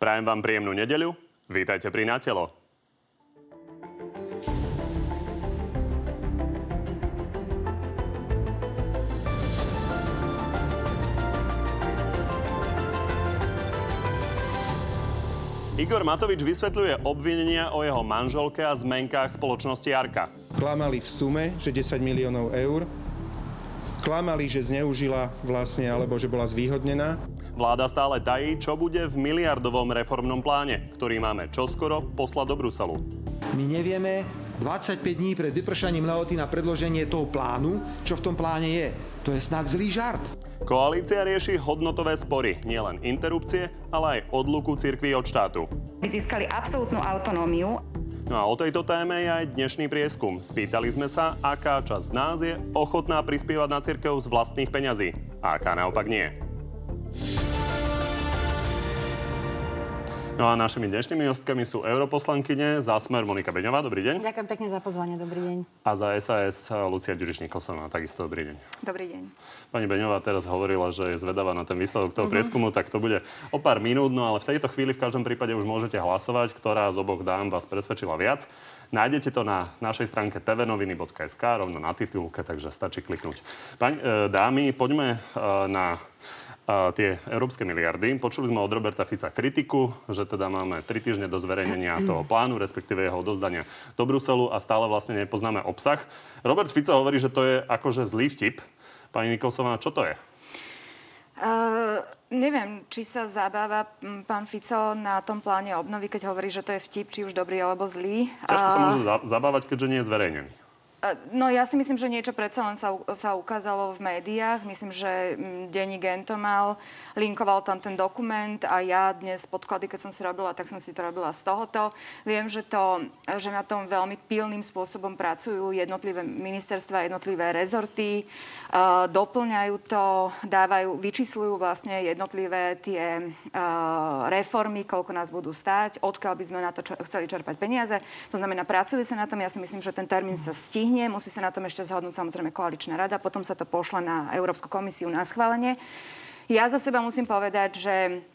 Prajem vám príjemnú nedeľu. Vítajte pri Natelo. Igor Matovič vysvetľuje obvinenia o jeho manželke a zmenkách spoločnosti Arka. Klamali v sume, že 10 miliónov eur. Klamali, že zneužila vlastne, alebo že bola zvýhodnená. Vláda stále tají, čo bude v miliardovom reformnom pláne, ktorý máme čoskoro poslať do Bruselu. My nevieme 25 dní pred vypršaním lehoty na predloženie toho plánu, čo v tom pláne je. To je snad zlý žart. Koalícia rieši hodnotové spory, nielen interrupcie, ale aj odluku cirkví od štátu. Získali absolútnu autonómiu. No a o tejto téme je aj dnešný prieskum. Spýtali sme sa, aká časť z nás je ochotná prispievať na cirkev z vlastných peňazí a aká naopak nie. No a našimi dnešnými hostkami sú europoslankyne za Smer Monika Beňová. Dobrý deň. Ďakujem pekne za pozvanie. Dobrý deň. A za SAS Lucia Ďuriš-Nikolsonová. Takisto dobrý deň. Dobrý deň. Pani Beňová teraz hovorila, že je zvedavá na ten výsledok toho mm-hmm. prieskumu, tak to bude o pár minút, no ale v tejto chvíli v každom prípade už môžete hlasovať, ktorá z oboch dám vás presvedčila viac. Nájdete to na našej stránke tvnoviny.sk, rovno na titulke, takže stačí kliknúť. Pani, e, dámy, poďme e, na tie európske miliardy. Počuli sme od Roberta Fica kritiku, že teda máme tri týždne do zverejnenia toho plánu, respektíve jeho odozdania do Bruselu a stále vlastne nepoznáme obsah. Robert Fico hovorí, že to je akože zlý vtip. Pani Nikolsová, čo to je? Uh, neviem, či sa zabáva pán Fico na tom pláne obnovy, keď hovorí, že to je vtip, či už dobrý alebo zlý. Ťažko sa môže zabávať, keďže nie je zverejnený. No ja si myslím, že niečo predsa len sa, sa ukázalo v médiách. Myslím, že mm, denní Gento mal, linkoval tam ten dokument a ja dnes podklady, keď som si robila, tak som si to robila z tohoto. Viem, že, to, že na tom veľmi pilným spôsobom pracujú jednotlivé ministerstva, jednotlivé rezorty, uh, doplňajú to, dávajú, vyčíslujú vlastne jednotlivé tie uh, reformy, koľko nás budú stáť, odkiaľ by sme na to čo, chceli čerpať peniaze. To znamená, pracuje sa na tom. Ja si myslím, že ten termín sa stihne stihne, musí sa na tom ešte zhodnúť samozrejme koaličná rada, potom sa to pošle na Európsku komisiu na schválenie. Ja za seba musím povedať, že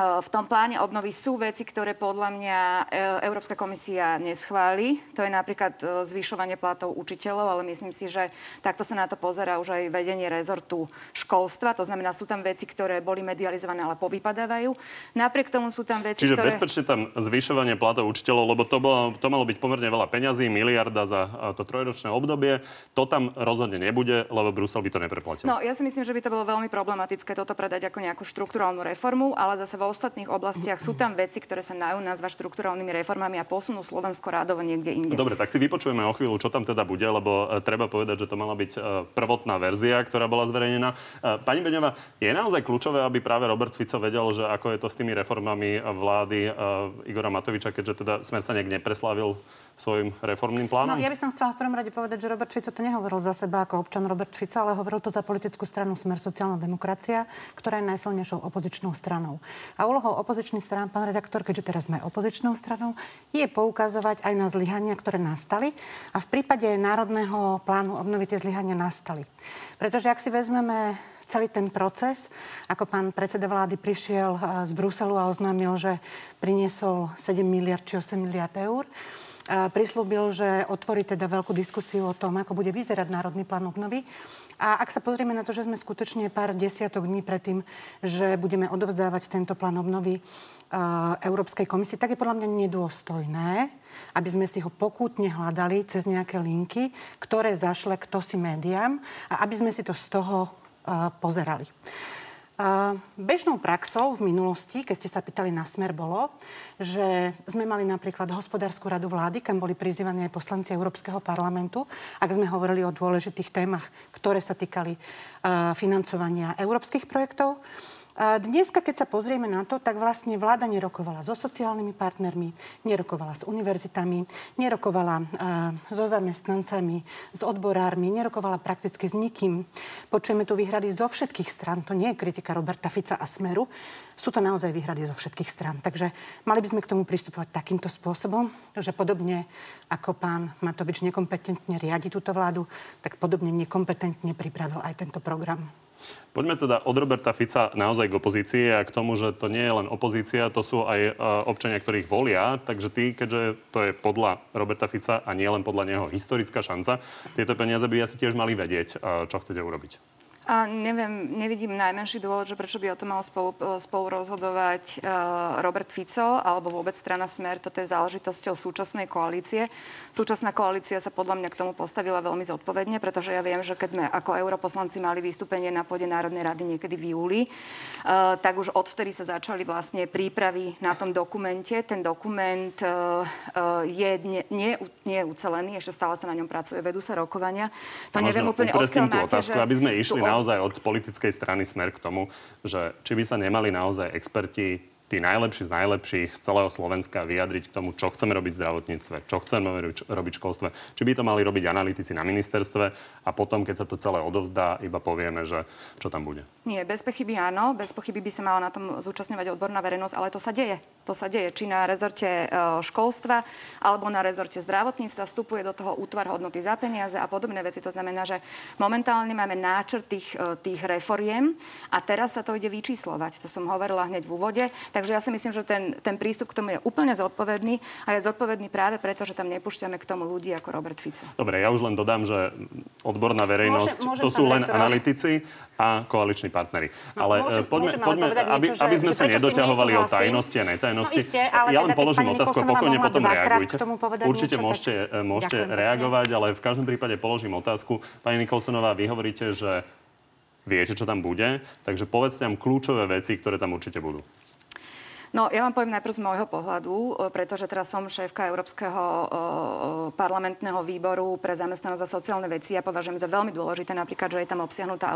v tom pláne obnovy sú veci, ktoré podľa mňa e, Európska komisia neschváli. To je napríklad e, zvyšovanie platov učiteľov, ale myslím si, že takto sa na to pozera už aj vedenie rezortu školstva. To znamená, sú tam veci, ktoré boli medializované, ale povypadávajú. Napriek tomu sú tam veci, Čiže ktoré... bezpečne tam zvyšovanie platov učiteľov, lebo to, bolo, to malo byť pomerne veľa peňazí, miliarda za to trojročné obdobie. To tam rozhodne nebude, lebo Brusel by to nepreplatil. No, ja si myslím, že by to bolo veľmi problematické toto predať ako nejakú štruktúrálnu reformu, ale zase vo ostatných oblastiach sú tam veci, ktoré sa dajú nazvať štruktúralnými reformami a posunú Slovensko rádovo niekde inde. Dobre, tak si vypočujeme o chvíľu, čo tam teda bude, lebo e, treba povedať, že to mala byť e, prvotná verzia, ktorá bola zverejnená. E, pani Beňová, je naozaj kľúčové, aby práve Robert Fico vedel, že ako je to s tými reformami vlády Igora Matoviča, keďže teda Smer sa nejak nepreslavil svojim reformným plánom? No, ja by som chcela v prvom rade povedať, že Robert Fico to nehovoril za seba ako občan Robert Fico, ale hovoril to za politickú stranu Smer sociálna demokracia, ktorá je najsilnejšou opozičnou stranou. A úlohou opozičných strán, pán redaktor, keďže teraz sme opozičnou stranou, je poukazovať aj na zlyhania, ktoré nastali. A v prípade Národného plánu obnovy tie zlyhania nastali. Pretože ak si vezmeme celý ten proces, ako pán predseda vlády prišiel eh, z Bruselu a oznámil, že priniesol 7 miliard či 8 miliard eur, prislúbil, že otvorí teda veľkú diskusiu o tom, ako bude vyzerať Národný plán obnovy. A ak sa pozrieme na to, že sme skutočne pár desiatok dní predtým, že budeme odovzdávať tento plán obnovy Európskej komisii, tak je podľa mňa nedôstojné, aby sme si ho pokútne hľadali cez nejaké linky, ktoré zašle kto si médiám a aby sme si to z toho pozerali. Bežnou praxou v minulosti, keď ste sa pýtali na smer, bolo, že sme mali napríklad hospodárskú radu vlády, kam boli prizývaní aj poslanci Európskeho parlamentu, ak sme hovorili o dôležitých témach, ktoré sa týkali financovania európskych projektov. Dneska, keď sa pozrieme na to, tak vlastne vláda nerokovala so sociálnymi partnermi, nerokovala s univerzitami, nerokovala so zamestnancami, s odborármi, nerokovala prakticky s nikým. Počujeme tu výhrady zo všetkých stran. To nie je kritika Roberta Fica a Smeru. Sú to naozaj výhrady zo všetkých stran. Takže mali by sme k tomu pristupovať takýmto spôsobom, že podobne ako pán Matovič nekompetentne riadi túto vládu, tak podobne nekompetentne pripravil aj tento program. Poďme teda od Roberta Fica naozaj k opozícii a k tomu, že to nie je len opozícia, to sú aj občania, ktorých volia. Takže ty, keďže to je podľa Roberta Fica a nie len podľa neho historická šanca, tieto peniaze by asi tiež mali vedieť, čo chcete urobiť. A neviem, nevidím najmenší dôvod, že prečo by o tom mal spolu, spolu rozhodovať uh, Robert Fico alebo vôbec strana Smer. Toto je záležitosťou súčasnej koalície. Súčasná koalícia sa podľa mňa k tomu postavila veľmi zodpovedne, pretože ja viem, že keď sme ako europoslanci mali vystúpenie na pôde Národnej rady niekedy v júli, uh, tak už odvtedy sa začali vlastne prípravy na tom dokumente. Ten dokument uh, je nie, nie, nie ucelený, ešte stále sa na ňom pracuje, vedú sa rokovania. To neviem úplne odkiaľ máte, otázku, že... aby sme išli naozaj od politickej strany smer k tomu, že či by sa nemali naozaj experti tí najlepší z najlepších z celého Slovenska vyjadriť k tomu, čo chceme robiť v zdravotníctve, čo chceme robiť v školstve. Či by to mali robiť analytici na ministerstve a potom, keď sa to celé odovzdá, iba povieme, že čo tam bude. Nie, bez pochyby áno. Bez pochyby by sa mala na tom zúčastňovať odborná verejnosť, ale to sa deje. To sa deje. Či na rezorte e, školstva alebo na rezorte zdravotníctva vstupuje do toho útvar hodnoty za peniaze a podobné veci. To znamená, že momentálne máme náčrt tých, e, tých reforiem a teraz sa to ide vyčíslovať. To som hovorila hneď v úvode. Tak Takže ja si myslím, že ten, ten prístup k tomu je úplne zodpovedný a je zodpovedný práve preto, že tam nepúšťame k tomu ľudí ako Robert Fico. Dobre, ja už len dodám, že odborná verejnosť, môžem, môžem to sú len analytici a koaliční partnery. No, ale môžem, poďme, môžem poďme aby, niečo, aby sme sa nedoťahovali o tajnosti a netajnosti. No, isté, ale ja len teda, položím otázku a pokojne potom reagujte. Určite niečo, môžete, tak... E, môžete reagovať, ale v každom prípade položím otázku. Pani Nikolsonová, vy hovoríte, že viete, čo tam bude, takže povedzte nám kľúčové veci, ktoré tam určite budú. No, ja vám poviem najprv z môjho pohľadu, pretože teraz som šéfka Európskeho parlamentného výboru pre zamestnanosť a sociálne veci. Ja považujem za veľmi dôležité napríklad, že je tam obsiahnutá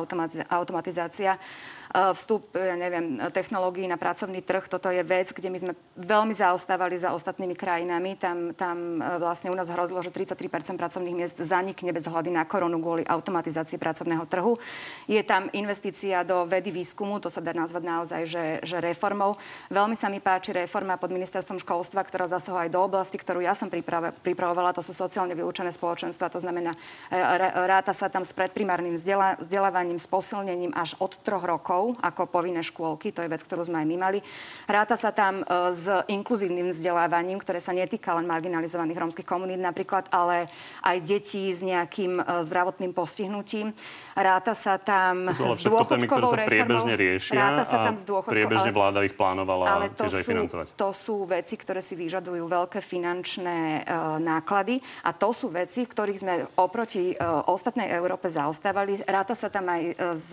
automatizácia E, vstup, ja neviem, technológií na pracovný trh. Toto je vec, kde my sme veľmi zaostávali za ostatnými krajinami. Tam, tam e, vlastne u nás hrozilo, že 33% pracovných miest zanikne bez hľady na koronu kvôli automatizácii pracovného trhu. Je tam investícia do vedy výskumu, to sa dá nazvať naozaj, že, že reformou. Veľmi sa mi páči reforma pod ministerstvom školstva, ktorá zasahuje aj do oblasti, ktorú ja som pripravovala, to sú sociálne vylúčené spoločenstva, to znamená, e, ráta sa tam s predprimárnym vzdelávaním, s posilnením až od troch rokov rokov ako povinné škôlky, to je vec, ktorú sme aj my mali. Ráta sa tam e, s inkluzívnym vzdelávaním, ktoré sa netýka len marginalizovaných rómskych komunít napríklad, ale aj detí s nejakým e, zdravotným postihnutím. Ráta sa tam s dôchodkovou reformou. priebežne riešia ráta sa tam s dôchodkou, priebežne vláda ich plánovala ale to tiež sú, aj financovať. To sú veci, ktoré si vyžadujú veľké finančné uh, náklady a to sú veci, v ktorých sme oproti uh, ostatnej Európe zaostávali. Ráta sa tam aj uh, s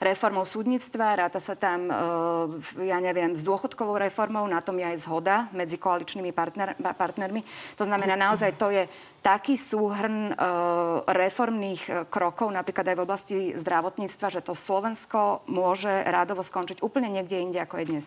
reformou súd súdnictva, ráta sa tam, e, ja neviem, s dôchodkovou reformou, na tom je aj zhoda medzi koaličnými partner, partnermi. To znamená, naozaj to je taký súhrn e, reformných e, krokov, napríklad aj v oblasti zdravotníctva, že to Slovensko môže rádovo skončiť úplne niekde inde, ako je dnes.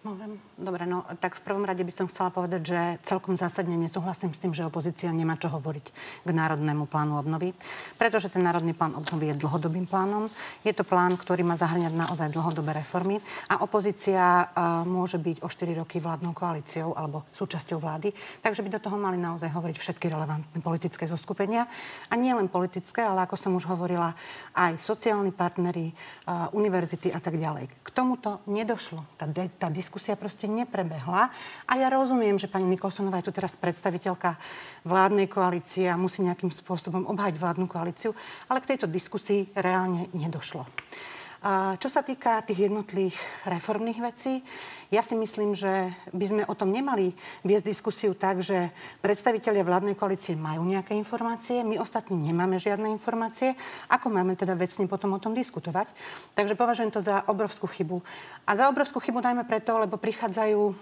Môžem? Dobre, no tak v prvom rade by som chcela povedať, že celkom zásadne nesúhlasím s tým, že opozícia nemá čo hovoriť k Národnému plánu obnovy, pretože ten Národný plán obnovy je dlhodobým plánom. Je to plán, ktorý má zahrňať naozaj dlhodobé reformy a opozícia uh, môže byť o 4 roky vládnou koalíciou alebo súčasťou vlády, takže by do toho mali naozaj hovoriť všetky relevantné politické zoskupenia a nie len politické, ale ako som už hovorila, aj sociálni partnery, uh, univerzity a tak ďalej. K tomuto nedošlo. Tá, tá diskusia proste neprebehla. A ja rozumiem, že pani Nikolsonová je tu teraz predstaviteľka vládnej koalície a musí nejakým spôsobom obhajiť vládnu koalíciu, ale k tejto diskusii reálne nedošlo. Čo sa týka tých jednotlých reformných vecí, ja si myslím, že by sme o tom nemali viesť diskusiu tak, že predstavitelia vládnej koalície majú nejaké informácie, my ostatní nemáme žiadne informácie. Ako máme teda vecne potom o tom diskutovať? Takže považujem to za obrovskú chybu. A za obrovskú chybu najmä preto, lebo prichádzajú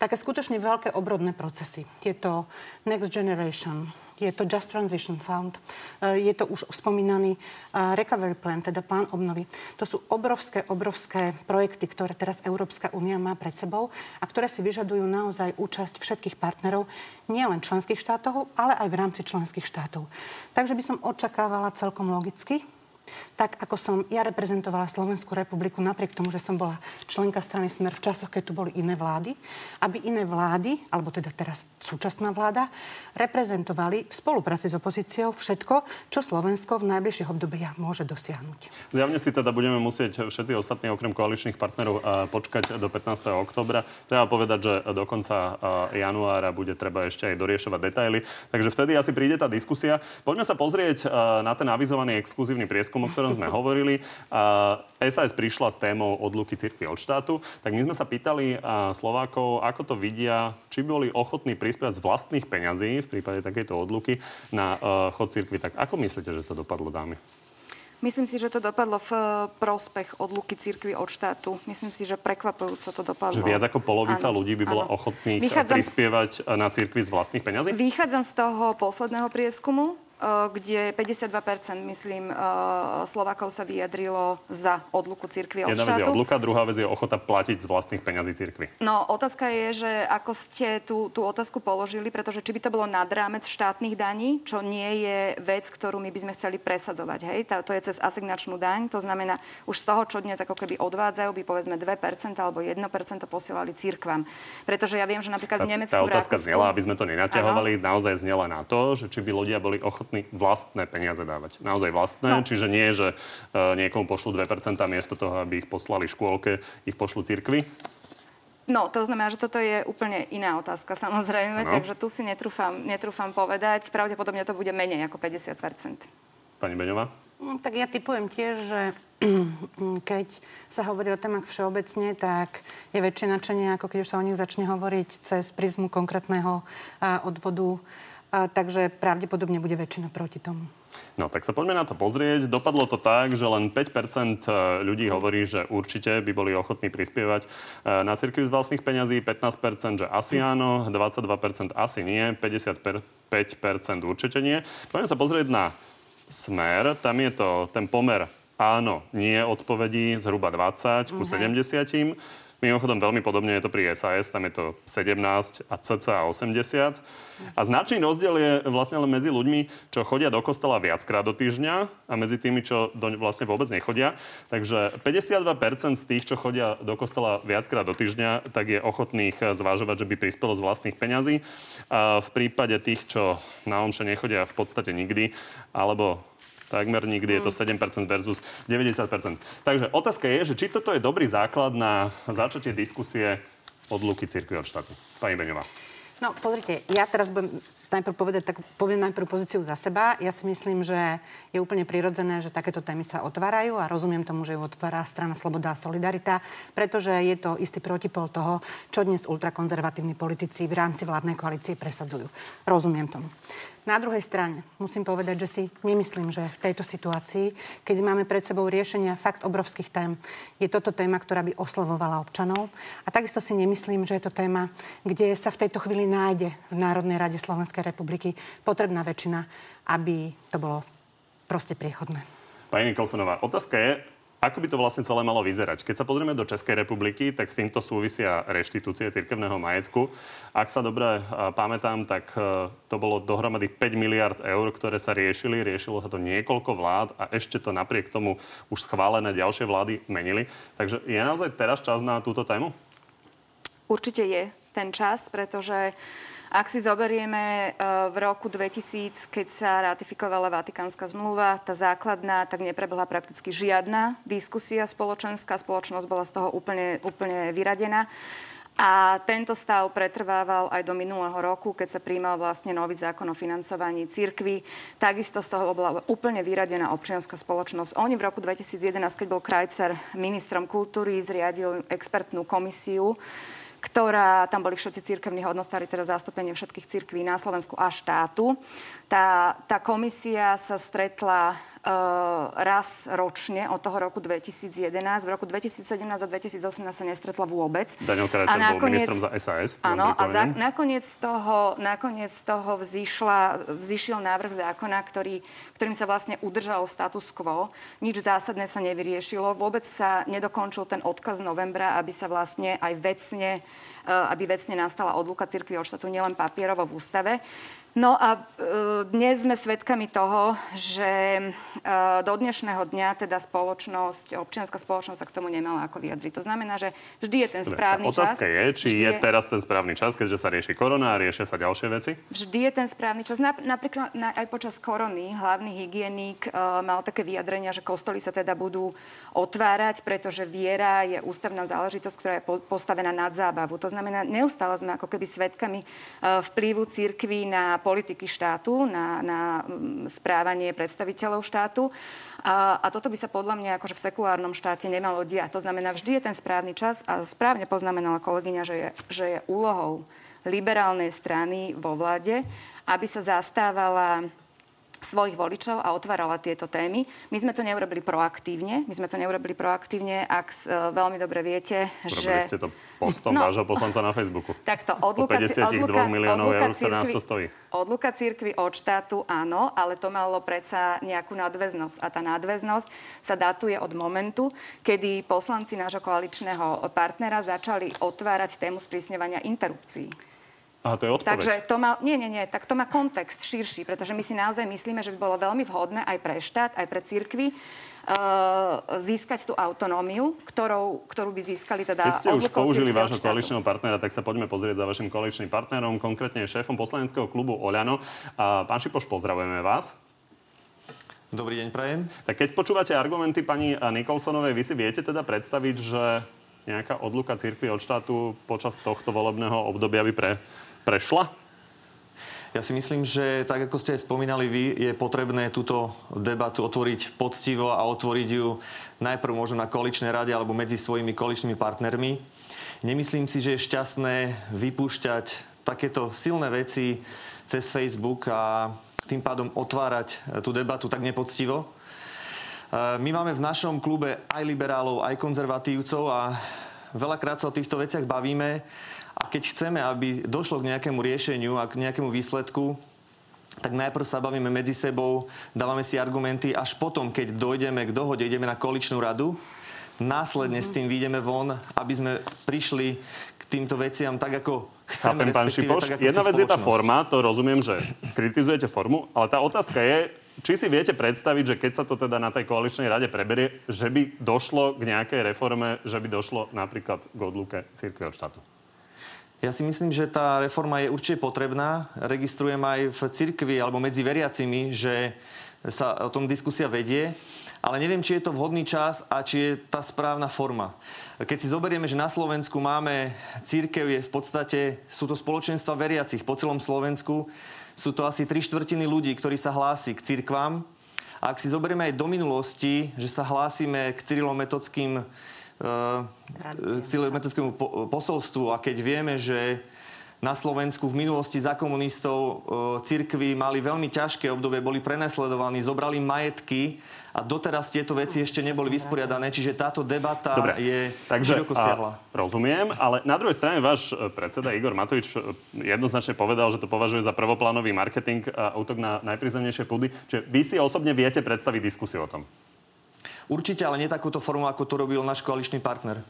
také skutočne veľké obrodné procesy. Je to Next Generation, je to Just Transition Fund, eh, je to už spomínaný eh, Recovery Plan, teda plán obnovy. To sú obrovské, obrovské projekty, ktoré teraz Európska únia má pred sebou a ktoré si vyžadujú naozaj účasť všetkých partnerov, nielen členských štátov, ale aj v rámci členských štátov. Takže by som očakávala celkom logicky, Tak ako som ja reprezentovala Slovenskú republiku napriek tomu, že som bola členka strany Smer v časoch, keď tu boli iné vlády, aby iné vlády, alebo teda teraz súčasná vláda, reprezentovali v spolupráci s opozíciou všetko, čo Slovensko v najbližších obdobiach môže dosiahnuť. Zjavne si teda budeme musieť všetci ostatní okrem koaličných partnerov počkať do 15. oktobra. Treba povedať, že do konca januára bude treba ešte aj doriešovať detaily. Takže vtedy asi príde tá diskusia. Poďme sa pozrieť na ten avizovaný exkluzívny prieskum, o ktorom sme hovorili. SAS prišla s témou odluky cirkvi od štátu. Tak my sme sa pýtali Slovákov, ako to vidia, či boli ochotní prispievať z vlastných peňazí v prípade takejto odluky na chod cirkvi. Tak ako myslíte, že to dopadlo, dámy? Myslím si, že to dopadlo v eh, prospech odluky cirkvi od štátu. Myslím si, že prekvapujúco to dopadlo. Že viac ako polovica ano, ľudí by bola ano. ochotných Vychádzam prispievať z... na cirkvi z vlastných peňazí? Vychádzam z toho posledného prieskumu, kde 52%, myslím, Slovakov sa vyjadrilo za odluku cirkvi od Jedna štátu. vec je odluka, druhá vec je ochota platiť z vlastných peňazí cirkvi. No, otázka je, že ako ste tú, tú otázku položili, pretože či by to bolo nad rámec štátnych daní, čo nie je vec, ktorú my by sme chceli presadzovať. Hej? Tá, to je cez asignačnú daň, to znamená, už z toho, čo dnes ako keby odvádzajú, by povedzme 2% alebo 1% posielali cirkvám. Pretože ja viem, že napríklad tá, v Nemecku... Tá otázka Rakúsku, znela, aby sme to nenaťahovali, naozaj znela na to, že či by ľudia boli ochotní ochotní vlastné peniaze dávať. Naozaj vlastné, no. čiže nie, že uh, niekomu pošlu 2% miesto toho, aby ich poslali škôlke, ich pošlu cirkvi. No, to znamená, že toto je úplne iná otázka, samozrejme, no. takže tu si netrúfam, netrúfam povedať. Pravdepodobne to bude menej ako 50 Pani Beňová? No, tak ja typujem tiež, že keď sa hovorí o témach všeobecne, tak je väčšie načenie, ako keď už sa o nich začne hovoriť cez prízmu konkrétneho odvodu takže pravdepodobne bude väčšina proti tomu. No, tak sa poďme na to pozrieť. Dopadlo to tak, že len 5% e, ľudí hovorí, že určite by boli ochotní prispievať e, na cirkvi z vlastných peňazí, 15% že asi áno, 22% asi nie, 55% určite nie. Poďme sa pozrieť na smer. Tam je to ten pomer áno, nie odpovedí zhruba 20 ku 70. Mimochodom, veľmi podobne je to pri SAS, tam je to 17 a cca 80. A značný rozdiel je vlastne len medzi ľuďmi, čo chodia do kostola viackrát do týždňa a medzi tými, čo do, vlastne vôbec nechodia. Takže 52% z tých, čo chodia do kostola viackrát do týždňa, tak je ochotných zvážovať, že by prispelo z vlastných peňazí. A v prípade tých, čo na omše nechodia v podstate nikdy, alebo Takmer nikdy je to 7% mm. versus 90%. Takže otázka je, že či toto je dobrý základ na začatie diskusie odluky cirkvi od štátu. Pani Beňová. No, pozrite, ja teraz budem najprv povedať, tak poviem najprv pozíciu za seba. Ja si myslím, že je úplne prirodzené, že takéto témy sa otvárajú a rozumiem tomu, že ju otvára strana Sloboda a Solidarita, pretože je to istý protipol toho, čo dnes ultrakonzervatívni politici v rámci vládnej koalície presadzujú. Rozumiem tomu. Na druhej strane musím povedať, že si nemyslím, že v tejto situácii, keď máme pred sebou riešenia fakt obrovských tém, je toto téma, ktorá by oslovovala občanov. A takisto si nemyslím, že je to téma, kde sa v tejto chvíli nájde v Národnej rade Slovenskej republiky potrebná väčšina, aby to bolo proste priechodné. Pani Nikolsonová, otázka je, ako by to vlastne celé malo vyzerať? Keď sa pozrieme do Českej republiky, tak s týmto súvisia reštitúcie cirkevného majetku. Ak sa dobre pamätám, tak e, to bolo dohromady 5 miliard eur, ktoré sa riešili. Riešilo sa to niekoľko vlád a ešte to napriek tomu už schválené ďalšie vlády menili. Takže je naozaj teraz čas na túto tému? Určite je ten čas, pretože ak si zoberieme e, v roku 2000, keď sa ratifikovala Vatikánska zmluva, tá základná, tak neprebehla prakticky žiadna diskusia spoločenská. Spoločnosť bola z toho úplne, úplne vyradená. A tento stav pretrvával aj do minulého roku, keď sa príjmal vlastne nový zákon o financovaní cirkvy. Takisto z toho bola úplne vyradená občianská spoločnosť. Oni v roku 2011, keď bol Krajcer ministrom kultúry, zriadil expertnú komisiu, ktorá, tam boli všetci církevní hodnostári, teda zastúpenie všetkých církví na Slovensku a štátu. Tá, tá komisia sa stretla raz ročne od toho roku 2011. V roku 2017 a 2018 sa nestretla vôbec. Daniel Karajčan nakoniec, bol ministrom za SAS. Áno, a za, nakoniec z toho, nakoniec z toho vzýšla, vzýšiel návrh zákona, ktorý, ktorým sa vlastne udržal status quo. Nič zásadné sa nevyriešilo. Vôbec sa nedokončil ten odkaz novembra, aby sa vlastne aj vecne, aby vecne nastala odluka cirkvi od štátu, nielen papierovo v ústave. No a e, dnes sme svedkami toho, že e, do dnešného dňa teda spoločnosť, občianská spoločnosť sa k tomu nemala ako vyjadriť. To znamená, že vždy je ten správny Dobre, Otázka čas. je, či je, je teraz ten správny čas, keďže sa rieši korona a riešia sa ďalšie veci? Vždy je ten správny čas. Napríklad aj počas korony hlavný hygienik mal také vyjadrenia, že kostoly sa teda budú otvárať, pretože viera je ústavná záležitosť, ktorá je postavená nad zábavu. To znamená, neustále sme ako keby svetkami uh, vplyvu církvy na politiky štátu, na, na mm, správanie predstaviteľov štátu. A, a toto by sa podľa mňa akože v sekulárnom štáte nemalo diať. To znamená, vždy je ten správny čas a správne poznamenala kolegyňa, že je, že je úlohou liberálnej strany vo vláde, aby sa zastávala svojich voličov a otvárala tieto témy. My sme to neurobili proaktívne. My sme to neurobili proaktívne, ak uh, veľmi dobre viete, Urobili že... ste to postom no, vášho poslanca na Facebooku. Takto, od Luka, 52 od Luka, miliónov eur, ktoré nás to stojí. Od Luka církvy, od štátu, áno, ale to malo predsa nejakú nadväznosť. A tá nadväznosť sa datuje od momentu, kedy poslanci nášho koaličného partnera začali otvárať tému sprísňovania interrupcií. A to je odpoveď. Takže to má, nie, nie, nie, tak to má kontext širší, pretože my si naozaj myslíme, že by bolo veľmi vhodné aj pre štát, aj pre církvy uh, získať tú autonómiu, ktorou, ktorú by získali teda... Keď ste už použili vášho štátu. koaličného partnera, tak sa poďme pozrieť za vašim koaličným partnerom, konkrétne šéfom poslaneckého klubu Oľano. A pán Šipoš, pozdravujeme vás. Dobrý deň, prajem. Tak keď počúvate argumenty pani Nikolsonovej, vy si viete teda predstaviť, že nejaká odluka církvy od štátu počas tohto volebného obdobia by pre, prešla? Ja si myslím, že tak ako ste aj spomínali vy, je potrebné túto debatu otvoriť poctivo a otvoriť ju najprv možno na koaličnej rade alebo medzi svojimi koaličnými partnermi. Nemyslím si, že je šťastné vypúšťať takéto silné veci cez Facebook a tým pádom otvárať tú debatu tak nepoctivo. My máme v našom klube aj liberálov, aj konzervatívcov a veľakrát sa o týchto veciach bavíme a keď chceme, aby došlo k nejakému riešeniu a k nejakému výsledku, tak najprv sa bavíme medzi sebou, dávame si argumenty, až potom, keď dojdeme k dohode, ideme na koaličnú radu, následne s tým vyjdeme von, aby sme prišli k týmto veciam tak, ako chceme, Chápem, pán Šipoš, tak, ako jedna vec je tá forma, to rozumiem, že kritizujete formu, ale tá otázka je, či si viete predstaviť, že keď sa to teda na tej koaličnej rade preberie, že by došlo k nejakej reforme, že by došlo napríklad k odluke církve od štátu? Ja si myslím, že tá reforma je určite potrebná. Registrujem aj v cirkvi alebo medzi veriacimi, že sa o tom diskusia vedie, ale neviem, či je to vhodný čas a či je tá správna forma. Keď si zoberieme, že na Slovensku máme církev, je v podstate, sú to spoločenstva veriacich po celom Slovensku, sú to asi tri štvrtiny ľudí, ktorí sa hlási k cirkvám. A ak si zoberieme aj do minulosti, že sa hlásime k cyrilometodským k metodickému posolstvu a keď vieme, že na Slovensku v minulosti za komunistov cirkvi mali veľmi ťažké obdobie, boli prenasledovaní, zobrali majetky a doteraz tieto veci ešte neboli vysporiadané, čiže táto debata Dobre, je takže, široko siahla. Rozumiem, ale na druhej strane váš e, predseda Igor Matovič e, jednoznačne povedal, že to považuje za prvoplánový marketing a útok na najprizemnejšie púdy. Čiže vy si osobne viete predstaviť diskusiu o tom? Určite, ale nie takúto formu, ako to robil náš koaličný partner.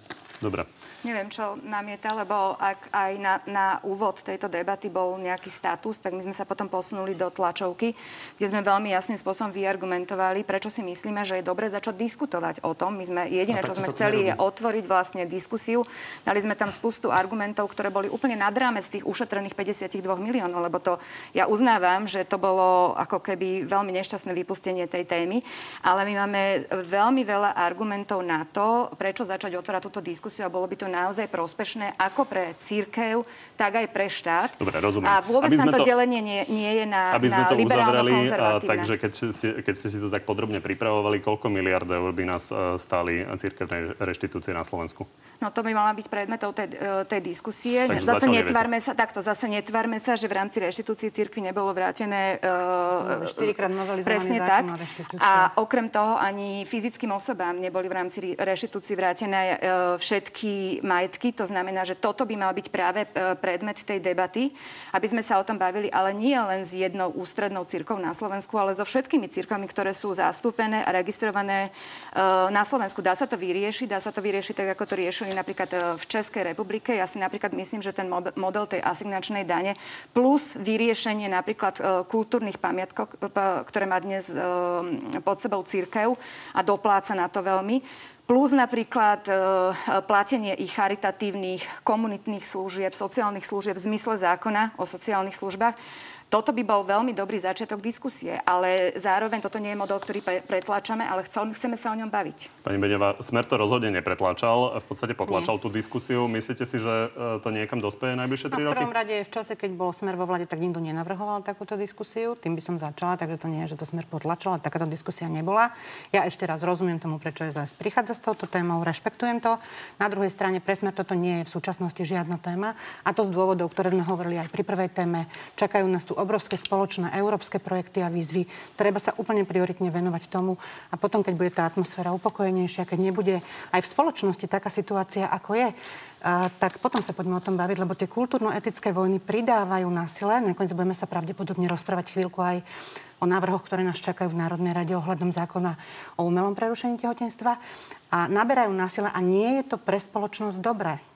Dobre. Neviem, čo namieta, lebo ak aj na, na úvod tejto debaty bol nejaký status, tak my sme sa potom posunuli do tlačovky, kde sme veľmi jasným spôsobom vyargumentovali, prečo si myslíme, že je dobre začať diskutovať o tom. My sme jediné, čo sme chceli, je otvoriť vlastne diskusiu. Dali sme tam spustu argumentov, ktoré boli úplne nad rámec tých ušetrených 52 miliónov, lebo to ja uznávam, že to bolo ako keby veľmi nešťastné vypustenie tej témy, ale my máme veľmi veľa argumentov na to, prečo začať otvárať túto diskusiu diskusiu a bolo by to naozaj prospešné ako pre církev, tak aj pre štát. Dobre, rozumiem. A vôbec tam to, to delenie nie, nie je na, aby sme na to uzavreli, a, takže keď ste, keď ste si to tak podrobne pripravovali, koľko miliard eur by nás uh, stáli církevné reštitúcie na Slovensku? No to by mala byť predmetou tej, e, tej diskusie. Takže zase netvárme sa, takto, zase netvárme sa, že v rámci reštitúcií církvy nebolo vrátené uh, štyrikrát presne tak. A okrem toho ani fyzickým osobám neboli v rámci reštitúcií vrátené uh, všetky všetky majetky. To znamená, že toto by mal byť práve predmet tej debaty, aby sme sa o tom bavili, ale nie len s jednou ústrednou cirkou na Slovensku, ale so všetkými cirkvami, ktoré sú zastúpené a registrované na Slovensku. Dá sa to vyriešiť, dá sa to vyriešiť tak, ako to riešili napríklad v Českej republike. Ja si napríklad myslím, že ten model tej asignačnej dane plus vyriešenie napríklad kultúrnych pamiatkov, ktoré má dnes pod sebou církev a dopláca na to veľmi, plus napríklad e, platenie ich charitatívnych, komunitných služieb, sociálnych služieb v zmysle zákona o sociálnych službách. Toto by bol veľmi dobrý začiatok diskusie, ale zároveň toto nie je model, ktorý pre, pretláčame, ale chcel, chceme sa o ňom baviť. Pani Beňová, Smer to rozhodne nepretláčal, v podstate potlačal nie. tú diskusiu. Myslíte si, že e, to niekam dospeje najbližšie 3 roky? V prvom rade v čase, keď bol Smer vo vlade, tak nikto nenavrhoval takúto diskusiu. Tým by som začala, takže to nie je, že to Smer potlačal, ale takáto diskusia nebola. Ja ešte raz rozumiem tomu, prečo je zase prichádza s touto témou, rešpektujem to. Na druhej strane pre Smer toto nie je v súčasnosti žiadna téma a to z dôvodov, ktoré sme hovorili aj pri prvej téme. Čakajú nás tu obrovské spoločné európske projekty a výzvy. Treba sa úplne prioritne venovať tomu a potom, keď bude tá atmosféra upokojenejšia, keď nebude aj v spoločnosti taká situácia, ako je, a, tak potom sa poďme o tom baviť, lebo tie kultúrno-etické vojny pridávajú násilie. Nakoniec budeme sa pravdepodobne rozprávať chvíľku aj o návrhoch, ktoré nás čakajú v Národnej rade ohľadom zákona o umelom prerušení tehotenstva a naberajú násilie a nie je to pre spoločnosť dobré.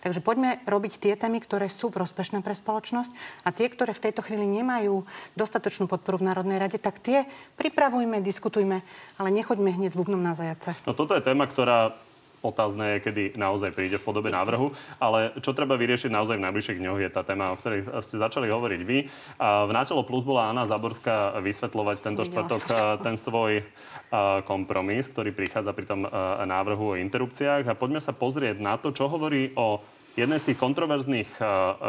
Takže poďme robiť tie témy, ktoré sú prospešné pre spoločnosť a tie, ktoré v tejto chvíli nemajú dostatočnú podporu v Národnej rade, tak tie pripravujme, diskutujme, ale nechoďme hneď s bubnom na zajace. No toto je téma, ktorá otázne je, kedy naozaj príde v podobe návrhu. Ale čo treba vyriešiť naozaj v najbližších dňoch je tá téma, o ktorej ste začali hovoriť vy. A v Nátelo Plus bola Anna Zaborská vysvetľovať tento štvrtok ten svoj kompromis, ktorý prichádza pri tom návrhu o interrupciách. A poďme sa pozrieť na to, čo hovorí o jednej z tých kontroverzných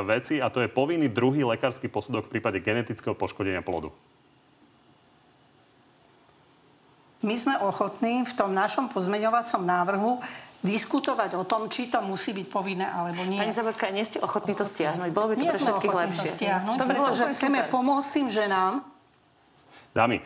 vecí a to je povinný druhý lekársky posudok v prípade genetického poškodenia plodu. My sme ochotní v tom našom pozmeňovacom návrhu diskutovať o tom, či to musí byť povinné alebo nie. Pani Zaborka, nie ste ochotní to stiahnuť? Bolo by to nie pre všetkých lepšie. To Dobre, pretože to chceme pomôcť tým ženám. Dámy,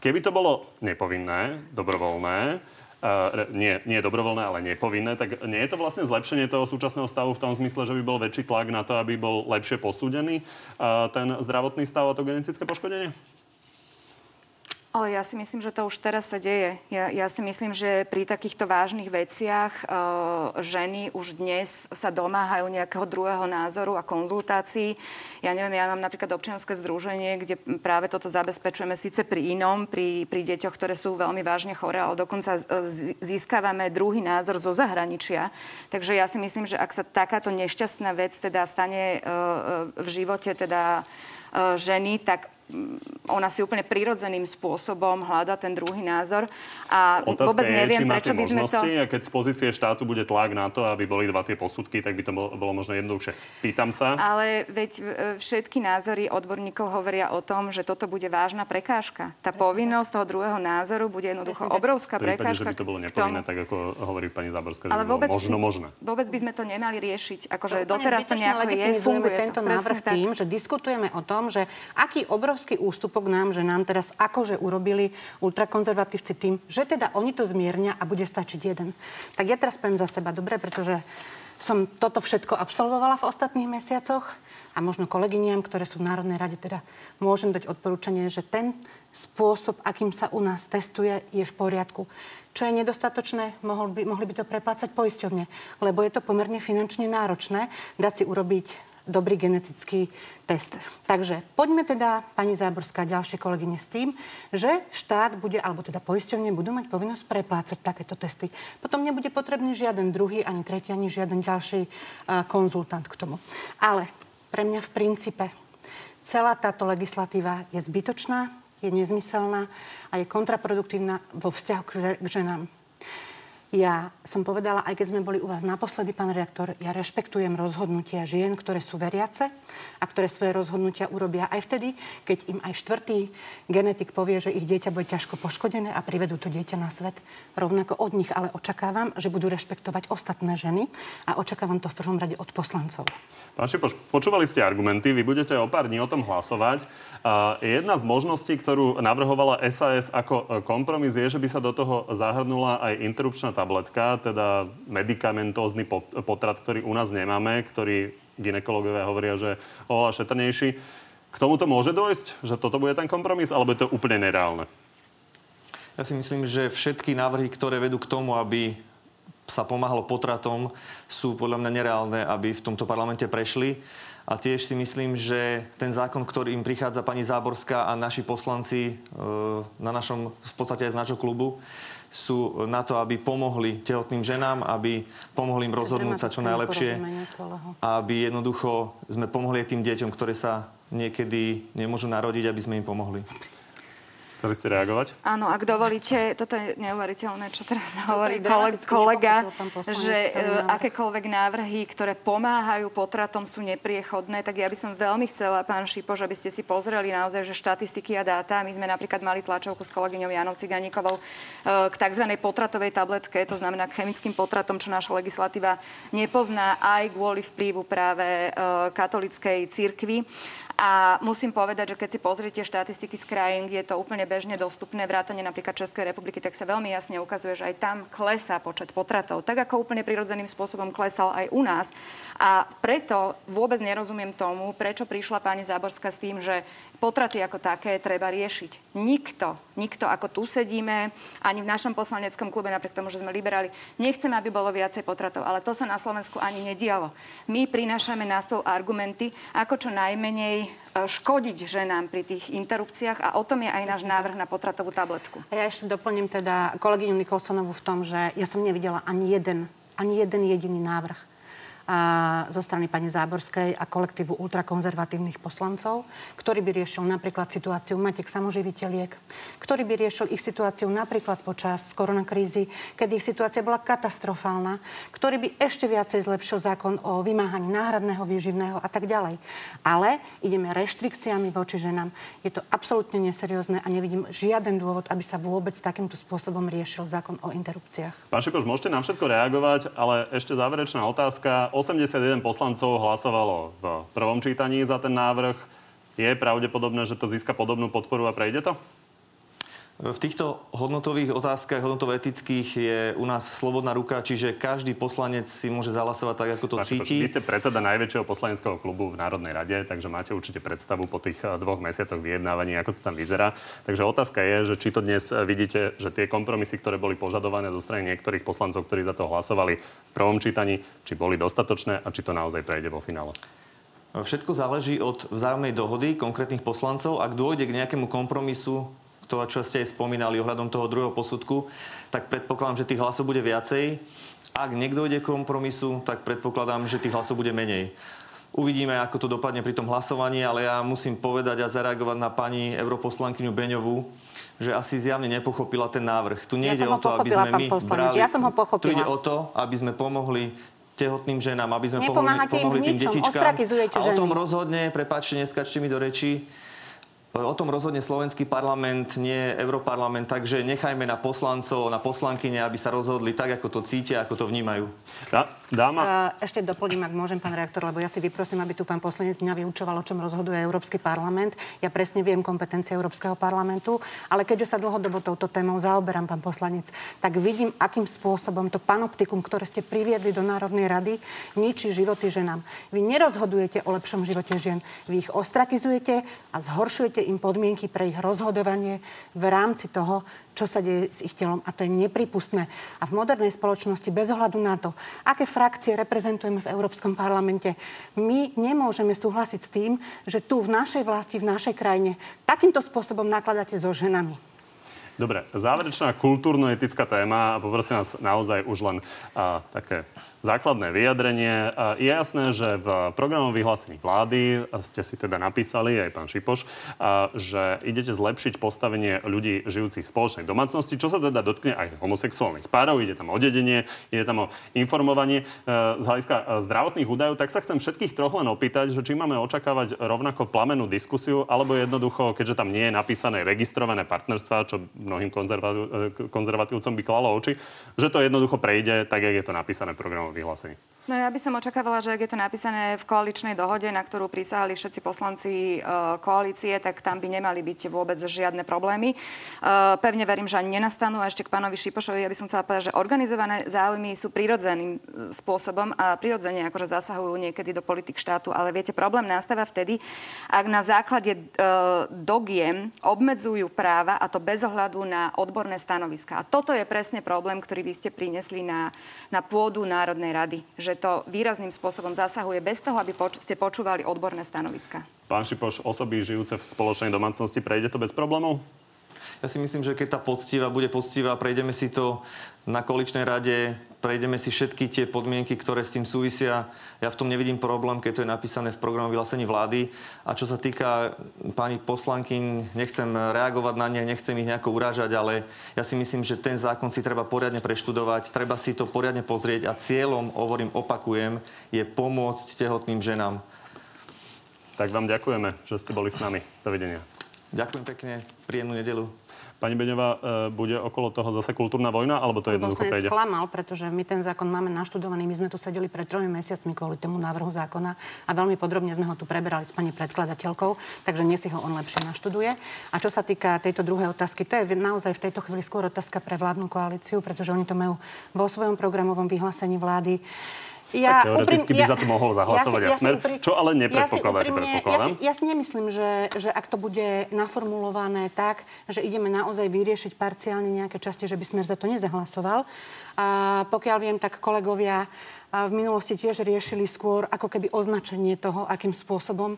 keby to bolo nepovinné, dobrovoľné, Uh, nie, nie dobrovoľné, ale nepovinné, tak nie je to vlastne zlepšenie toho súčasného stavu v tom zmysle, že by bol väčší tlak na to, aby bol lepšie posúdený uh, ten zdravotný stav a to genetické poškodenie? Ale ja si myslím, že to už teraz sa deje. Ja, ja si myslím, že pri takýchto vážnych veciach e, ženy už dnes sa domáhajú nejakého druhého názoru a konzultácií. Ja neviem, ja mám napríklad občianske združenie, kde práve toto zabezpečujeme síce pri inom, pri, pri deťoch, ktoré sú veľmi vážne chore, ale dokonca získavame druhý názor zo zahraničia. Takže ja si myslím, že ak sa takáto nešťastná vec teda stane e, e v živote teda e, ženy, tak ona si úplne prirodzeným spôsobom hľada ten druhý názor. A Otázka vôbec je, neviem, či prečo by sme to... A keď z pozície štátu bude tlak na to, aby boli dva tie posudky, tak by to bolo, bolo možno jednoduchšie. Pýtam sa. Ale veď e, všetky názory odborníkov hovoria o tom, že toto bude vážna prekážka. Tá Presne povinnosť toho druhého názoru bude jednoducho Presne obrovská prípade, prekážka. že by to bolo nepovinné, tak ako hovorí pani Záborská, Ale vôbec, možno možné. Vôbec by sme to nemali riešiť. Akože doteraz to nejako je, funguje tento to. návrh tým, že diskutujeme o tom, že aký obrovský ústupok nám, že nám teraz akože urobili ultrakonzervatívci tým, že teda oni to zmiernia a bude stačiť jeden. Tak ja teraz poviem za seba, dobre, pretože som toto všetko absolvovala v ostatných mesiacoch a možno kolegyniam, ktoré sú v Národnej rade, teda môžem dať odporúčanie, že ten spôsob, akým sa u nás testuje, je v poriadku. Čo je nedostatočné, mohli by, mohli by to preplácať poisťovne, lebo je to pomerne finančne náročné dať si urobiť dobrý genetický test. Takže poďme teda, pani Záborská ďalšie kolegyne, s tým, že štát bude, alebo teda poisťovne budú mať povinnosť preplácať takéto testy. Potom nebude potrebný žiaden druhý, ani tretí, ani žiaden ďalší uh, konzultant k tomu. Ale pre mňa v princípe celá táto legislatíva je zbytočná, je nezmyselná a je kontraproduktívna vo vzťahu k ženám. Ja som povedala, aj keď sme boli u vás naposledy, pán reaktor, ja rešpektujem rozhodnutia žien, ktoré sú veriace a ktoré svoje rozhodnutia urobia aj vtedy, keď im aj štvrtý genetik povie, že ich dieťa bude ťažko poškodené a privedú to dieťa na svet. Rovnako od nich ale očakávam, že budú rešpektovať ostatné ženy a očakávam to v prvom rade od poslancov. Pán Šipoš, počúvali ste argumenty, vy budete o pár dní o tom hlasovať. Jedna z možností, ktorú navrhovala SAS ako kompromis, je, že by sa do toho zahrnula aj interrupčná tabletka, teda medicamentózny potrat, ktorý u nás nemáme, ktorý ginekológovia hovoria, že oveľa šetrnejší. K tomuto môže dojsť, že toto bude ten kompromis, alebo je to úplne nereálne? Ja si myslím, že všetky návrhy, ktoré vedú k tomu, aby sa pomáhalo potratom, sú podľa mňa nereálne, aby v tomto parlamente prešli. A tiež si myslím, že ten zákon, ktorým prichádza pani Záborská a naši poslanci e, na našom, v podstate aj z nášho klubu, sú na to, aby pomohli tehotným ženám, aby pomohli im rozhodnúť sa čo najlepšie, aby jednoducho sme pomohli aj tým deťom, ktoré sa niekedy nemôžu narodiť, aby sme im pomohli. Chceli ste reagovať? Áno, ak dovolíte, toto je neuveriteľné, čo teraz hovorí kolega, kolega že uh, akékoľvek návrhy, ktoré pomáhajú potratom, sú nepriechodné, tak ja by som veľmi chcela, pán Šipoš, aby ste si pozreli naozaj, že štatistiky a dáta. My sme napríklad mali tlačovku s kolegyňou Janou Ciganíkovou uh, k tzv. potratovej tabletke, to znamená k chemickým potratom, čo naša legislatíva nepozná aj kvôli vplyvu práve uh, katolickej cirkvi. A musím povedať, že keď si pozriete štatistiky z krajín, kde je to úplne bežne dostupné, vrátane napríklad Českej republiky, tak sa veľmi jasne ukazuje, že aj tam klesá počet potratov. Tak ako úplne prirodzeným spôsobom klesal aj u nás. A preto vôbec nerozumiem tomu, prečo prišla pani Záborská s tým, že potraty ako také treba riešiť. Nikto, nikto ako tu sedíme, ani v našom poslaneckom klube, napriek tomu, že sme liberáli, nechceme, aby bolo viacej potratov, ale to sa na Slovensku ani nedialo. My prinášame na stôl argumenty, ako čo najmenej e, škodiť ženám pri tých interrupciách a o tom je aj náš návrh na potratovú tabletku. A ja ešte doplním teda kolegyňu Nikolsonovu v tom, že ja som nevidela ani jeden, ani jeden jediný návrh zo strany pani Záborskej a kolektívu ultrakonzervatívnych poslancov, ktorý by riešil napríklad situáciu matek samoživiteľiek, ktorý by riešil ich situáciu napríklad počas koronakrízy, keď ich situácia bola katastrofálna, ktorý by ešte viacej zlepšil zákon o vymáhaní náhradného výživného a tak ďalej. Ale ideme reštrikciami voči ženám. Je to absolútne neseriózne a nevidím žiaden dôvod, aby sa vôbec takýmto spôsobom riešil zákon o interrupciách. Pán Šipoš, môžete na všetko reagovať, ale ešte záverečná otázka. 81 poslancov hlasovalo v prvom čítaní za ten návrh. Je pravdepodobné, že to získa podobnú podporu a prejde to? V týchto hodnotových otázkach, hodnotovo-etických je u nás slobodná ruka, čiže každý poslanec si môže zahlasovať tak, ako to Máte, cíti. Vy ste predseda najväčšieho poslaneckého klubu v Národnej rade, takže máte určite predstavu po tých eh, dvoch mesiacoch vyjednávaní, ako to tam vyzerá. Takže otázka je, že či to dnes eh, vidíte, že tie kompromisy, ktoré boli požadované zo strany niektorých poslancov, ktorí za to hlasovali v prvom čítaní, či boli dostatočné a či to naozaj prejde vo finále. Všetko záleží od vzájomnej dohody konkrétnych poslancov. Ak dôjde k nejakému kompromisu to, čo ste aj spomínali ohľadom toho druhého posudku, tak predpokladám, že tých hlasov bude viacej. Ak ide k kompromisu, tak predpokladám, že tých hlasov bude menej. Uvidíme, ako to dopadne pri tom hlasovaní, ale ja musím povedať a zareagovať na pani europoslankyňu Beňovú, že asi zjavne nepochopila ten návrh. Tu nejde ja o to, aby sme my brali... Ja som ho pochopila. Tu ide o to, aby sme pomohli tehotným ženám, aby sme pomohli, pomohli tým detičkám. A o tom rozhodne, prepáčte, neskačte mi do reči, O tom rozhodne slovenský parlament, nie Europarlament, takže nechajme na poslancov, na poslankyne, aby sa rozhodli tak, ako to cítia, ako to vnímajú. Dá, dáma? Ešte doplním, ak môžem, pán reaktor, lebo ja si vyprosím, aby tu pán poslanec mňa vyučoval, o čom rozhoduje Európsky parlament. Ja presne viem kompetencie Európskeho parlamentu, ale keďže sa dlhodobo touto témou zaoberám, pán poslanec, tak vidím, akým spôsobom to panoptikum, ktoré ste priviedli do Národnej rady, ničí životy ženám. Vy nerozhodujete o lepšom živote žien. Vy ich ostrakizujete a zhoršujete im podmienky pre ich rozhodovanie v rámci toho, čo sa deje s ich telom. A to je nepripustné. A v modernej spoločnosti, bez ohľadu na to, aké frakcie reprezentujeme v Európskom parlamente, my nemôžeme súhlasiť s tým, že tu v našej vlasti, v našej krajine takýmto spôsobom nakladáte so ženami. Dobre, záverečná kultúrno-etická téma a poprosím vás naozaj už len a, také základné vyjadrenie. Je jasné, že v programom vyhlásení vlády ste si teda napísali, aj pán Šipoš, že idete zlepšiť postavenie ľudí žijúcich v spoločnej domácnosti, čo sa teda dotkne aj homosexuálnych párov. Ide tam o dedenie, ide tam o informovanie. Z hľadiska zdravotných údajov, tak sa chcem všetkých troch len opýtať, že či máme očakávať rovnako plamenú diskusiu, alebo jednoducho, keďže tam nie je napísané registrované partnerstva, čo mnohým konzervatívcom by klalo oči, že to jednoducho prejde tak, jak je to napísané v vyhlásení. No ja by som očakávala, že ak je to napísané v koaličnej dohode, na ktorú prisahali všetci poslanci e, koalície, tak tam by nemali byť vôbec žiadne problémy. E, pevne verím, že ani nenastanú. A ešte k pánovi Šipošovi, ja by som chcela povedať, že organizované záujmy sú prirodzeným e, spôsobom a prirodzene akože zasahujú niekedy do politik štátu. Ale viete, problém nastáva vtedy, ak na základe e, dogiem obmedzujú práva a to bez ohľadu na odborné stanoviska. A toto je presne problém, ktorý vy ste priniesli na, na pôdu Národnej rady. Že to výrazným spôsobom zasahuje bez toho, aby poč- ste počúvali odborné stanoviska. Pán Šipoš, osoby žijúce v spoločnej domácnosti, prejde to bez problémov? Ja si myslím, že keď tá poctivá bude poctivá, prejdeme si to na količnej rade, prejdeme si všetky tie podmienky, ktoré s tým súvisia. Ja v tom nevidím problém, keď to je napísané v programu vyhlásení vlády. A čo sa týka pani poslanky, nechcem reagovať na ne, nechcem ich nejako urážať, ale ja si myslím, že ten zákon si treba poriadne preštudovať, treba si to poriadne pozrieť a cieľom, hovorím, opakujem, je pomôcť tehotným ženám. Tak vám ďakujeme, že ste boli s nami. Dovidenia. Ďakujem pekne, príjemnú nedelu. Pani Beňová, e, bude okolo toho zase kultúrna vojna, alebo to jednoducho prejde? klamal, pretože my ten zákon máme naštudovaný. My sme tu sedeli pred tromi mesiacmi kvôli tomu návrhu zákona a veľmi podrobne sme ho tu preberali s pani predkladateľkou, takže dnes si ho on lepšie naštuduje. A čo sa týka tejto druhej otázky, to je naozaj v tejto chvíli skôr otázka pre vládnu koalíciu, pretože oni to majú vo svojom programovom vyhlásení vlády. Ja, tak teoreticky uprim, by ja, za to mohol zahlasovať ja, si, ja smer, upri, čo ale nepredpokladáte, ja predpokladám. Ja si, ja si nemyslím, že, že ak to bude naformulované tak, že ideme naozaj vyriešiť parciálne nejaké časti, že by smer za to nezahlasoval. A pokiaľ viem, tak kolegovia v minulosti tiež riešili skôr ako keby označenie toho, akým spôsobom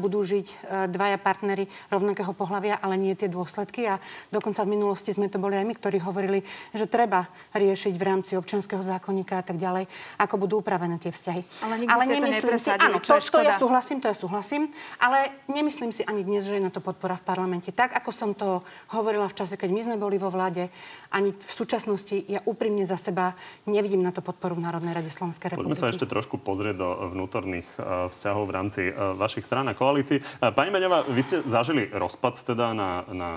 budú žiť dvaja partnery rovnakého pohľavia, ale nie tie dôsledky. A dokonca v minulosti sme to boli aj my, ktorí hovorili, že treba riešiť v rámci občianského zákonníka a tak ďalej, ako budú upravené tie vzťahy. Ale, ale nemyslím si, áno, to, to ja súhlasím, to ja súhlasím, ale nemyslím si ani dnes, že je na to podpora v parlamente. Tak, ako som to hovorila v čase, keď my sme boli vo vláde, ani v súčasnosti ja úprimne za seba nevidím na to podporu v Národnej rade Slovenska. Slovenskej republiky. Poďme sa ešte trošku pozrieť do vnútorných uh, vzťahov v rámci uh, vašich strán a koalícií. Pani Beňová, vy ste zažili rozpad teda na, na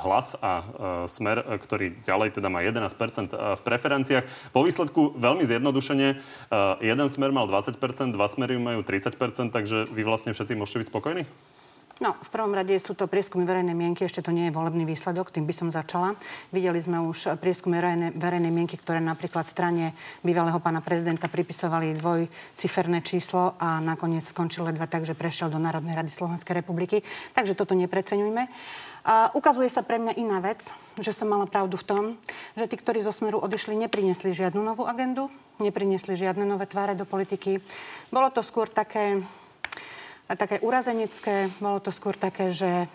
hlas a smer, ktorý ďalej teda má 11% v preferenciách. Po výsledku veľmi zjednodušene, jeden smer mal 20%, dva smery majú 30%, takže vy vlastne všetci môžete byť spokojní? No, v prvom rade sú to prieskumy verejnej mienky, ešte to nie je volebný výsledok, tým by som začala. Videli sme už prieskumy verejnej, verejnej mienky, ktoré napríklad strane bývalého pána prezidenta pripisovali dvojciferné číslo a nakoniec skončil ledva tak, že prešiel do Národnej rady Slovenskej republiky. Takže toto nepreceňujme. A ukazuje sa pre mňa iná vec, že som mala pravdu v tom, že tí, ktorí zo Smeru odišli, nepriniesli žiadnu novú agendu, nepriniesli žiadne nové tváre do politiky. Bolo to skôr také také urazenecké. Bolo to skôr také, že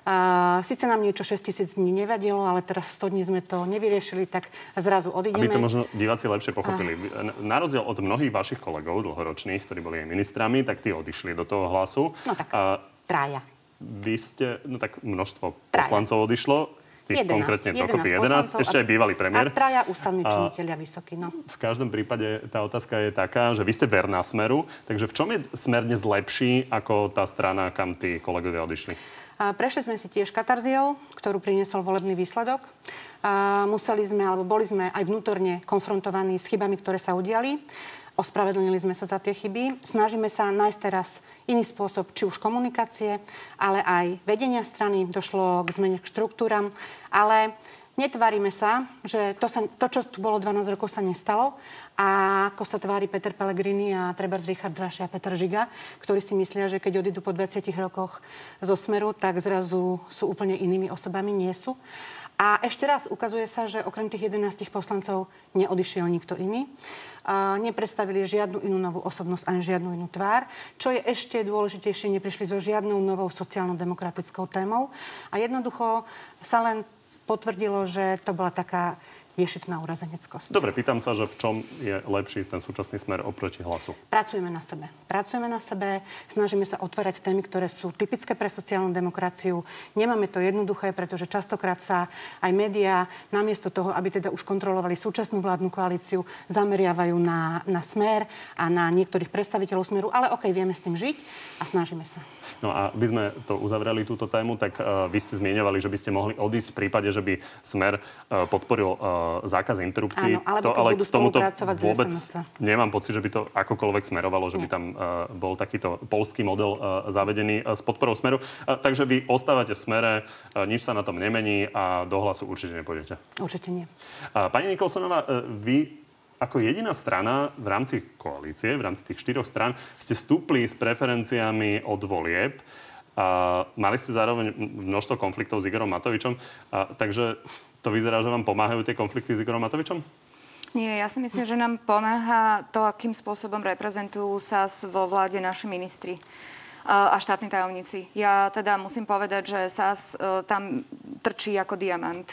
a síce nám niečo 6 tisíc dní nevadilo, ale teraz 100 dní sme to nevyriešili, tak zrazu odídeme. Aby to možno diváci lepšie pochopili. A... Na rozdiel od mnohých vašich kolegov dlhoročných, ktorí boli aj ministrami, tak tí odišli do toho hlasu. No tak, a... trája. Vy ste, no tak množstvo Traja. poslancov odišlo tých 11, konkrétne 11 dokopy 11, ešte aj bývalý premiér. A traja ústavní činiteľia vysokí, no. V každom prípade tá otázka je taká, že vy ste verná Smeru, takže v čom je Smer dnes lepší ako tá strana, kam tí kolegovia odišli? A prešli sme si tiež katarziou, ktorú priniesol volebný výsledok. A museli sme, alebo boli sme aj vnútorne konfrontovaní s chybami, ktoré sa udiali. Ospravedlnili sme sa za tie chyby. Snažíme sa nájsť teraz iný spôsob, či už komunikácie, ale aj vedenia strany. Došlo k zmene k štruktúram, ale netvaríme sa, že to, sa, to, čo tu bolo 12 rokov, sa nestalo. A ako sa tvári Peter Pellegrini a treba Richard Draši a Peter Žiga, ktorí si myslia, že keď odídu po 20 rokoch zo Smeru, tak zrazu sú úplne inými osobami, nie sú. A ešte raz ukazuje sa, že okrem tých 11 poslancov neodišiel nikto iný. A nepredstavili žiadnu inú novú osobnosť ani žiadnu inú tvár. Čo je ešte dôležitejšie, neprišli so žiadnou novou sociálno-demokratickou témou. A jednoducho sa len potvrdilo, že to bola taká ješitná urazeneckosť. Dobre, pýtam sa, že v čom je lepší ten súčasný smer oproti hlasu? Pracujeme na sebe. Pracujeme na sebe, snažíme sa otvárať témy, ktoré sú typické pre sociálnu demokraciu. Nemáme to jednoduché, pretože častokrát sa aj médiá, namiesto toho, aby teda už kontrolovali súčasnú vládnu koalíciu, zameriavajú na, na smer a na niektorých predstaviteľov smeru. Ale OK, vieme s tým žiť a snažíme sa. No a by sme to uzavreli, túto tému, tak uh, vy ste zmieňovali, že by ste mohli odísť v prípade, že by smer uh, podporil uh, zákaz interrupcií. Áno, alebo to, ale budú k tomuto vôbec nemám pocit, že by to akokoľvek smerovalo, že Nie. by tam uh, bol takýto polský model uh, zavedený uh, s podporou smeru. Uh, takže vy ostávate v smere, uh, nič sa na tom nemení a do hlasu určite nepôjdete. Určite nie. Uh, pani Nikolsonová, uh, vy ako jediná strana v rámci koalície, v rámci tých štyroch stran, ste stúpli s preferenciami od volieb. A mali ste zároveň množstvo konfliktov s Igorom Matovičom, a, takže to vyzerá, že vám pomáhajú tie konflikty s Igorom Matovičom? Nie, ja si myslím, že nám pomáha to, akým spôsobom reprezentujú sa vo vláde naši ministri a štátni tajomníci. Ja teda musím povedať, že SAS e, tam trčí ako diamant.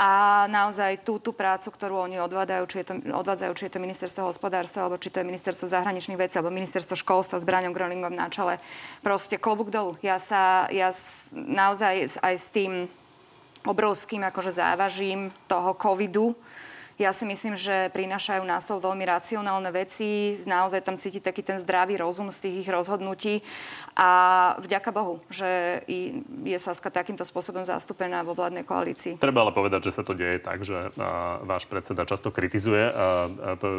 A naozaj tú, tú prácu, ktorú oni odvádzajú, či je to, odvádzajú, či je to ministerstvo hospodárstva, alebo či to je ministerstvo zahraničných vecí, alebo ministerstvo školstva s Braňom Grolingom na čele. Proste klobúk dolu. Ja sa ja naozaj aj s tým obrovským akože závažím toho covidu, ja si myslím, že prinášajú na stôl veľmi racionálne veci, naozaj tam cíti taký ten zdravý rozum z tých ich rozhodnutí a vďaka Bohu, že je Saska takýmto spôsobom zastúpená vo vládnej koalícii. Treba ale povedať, že sa to deje tak, že váš predseda často kritizuje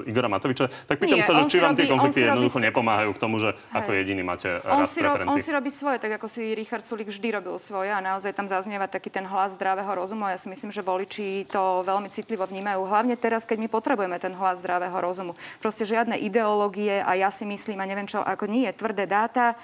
Igora Matoviča. Tak pýtam Nie, sa, že či vám tie konflikty jednoducho robí... nepomáhajú k tomu, že hej. ako jediný máte on si, ro- on si robí svoje, tak ako si Richard Sulik vždy robil svoje a naozaj tam zaznieva taký ten hlas zdravého rozumu ja si myslím, že voliči to veľmi citlivo vnímajú. Hlavne hlavne teraz, keď my potrebujeme ten hlas zdravého rozumu. Proste žiadne ideológie a ja si myslím, a neviem čo, ako nie, tvrdé dáta,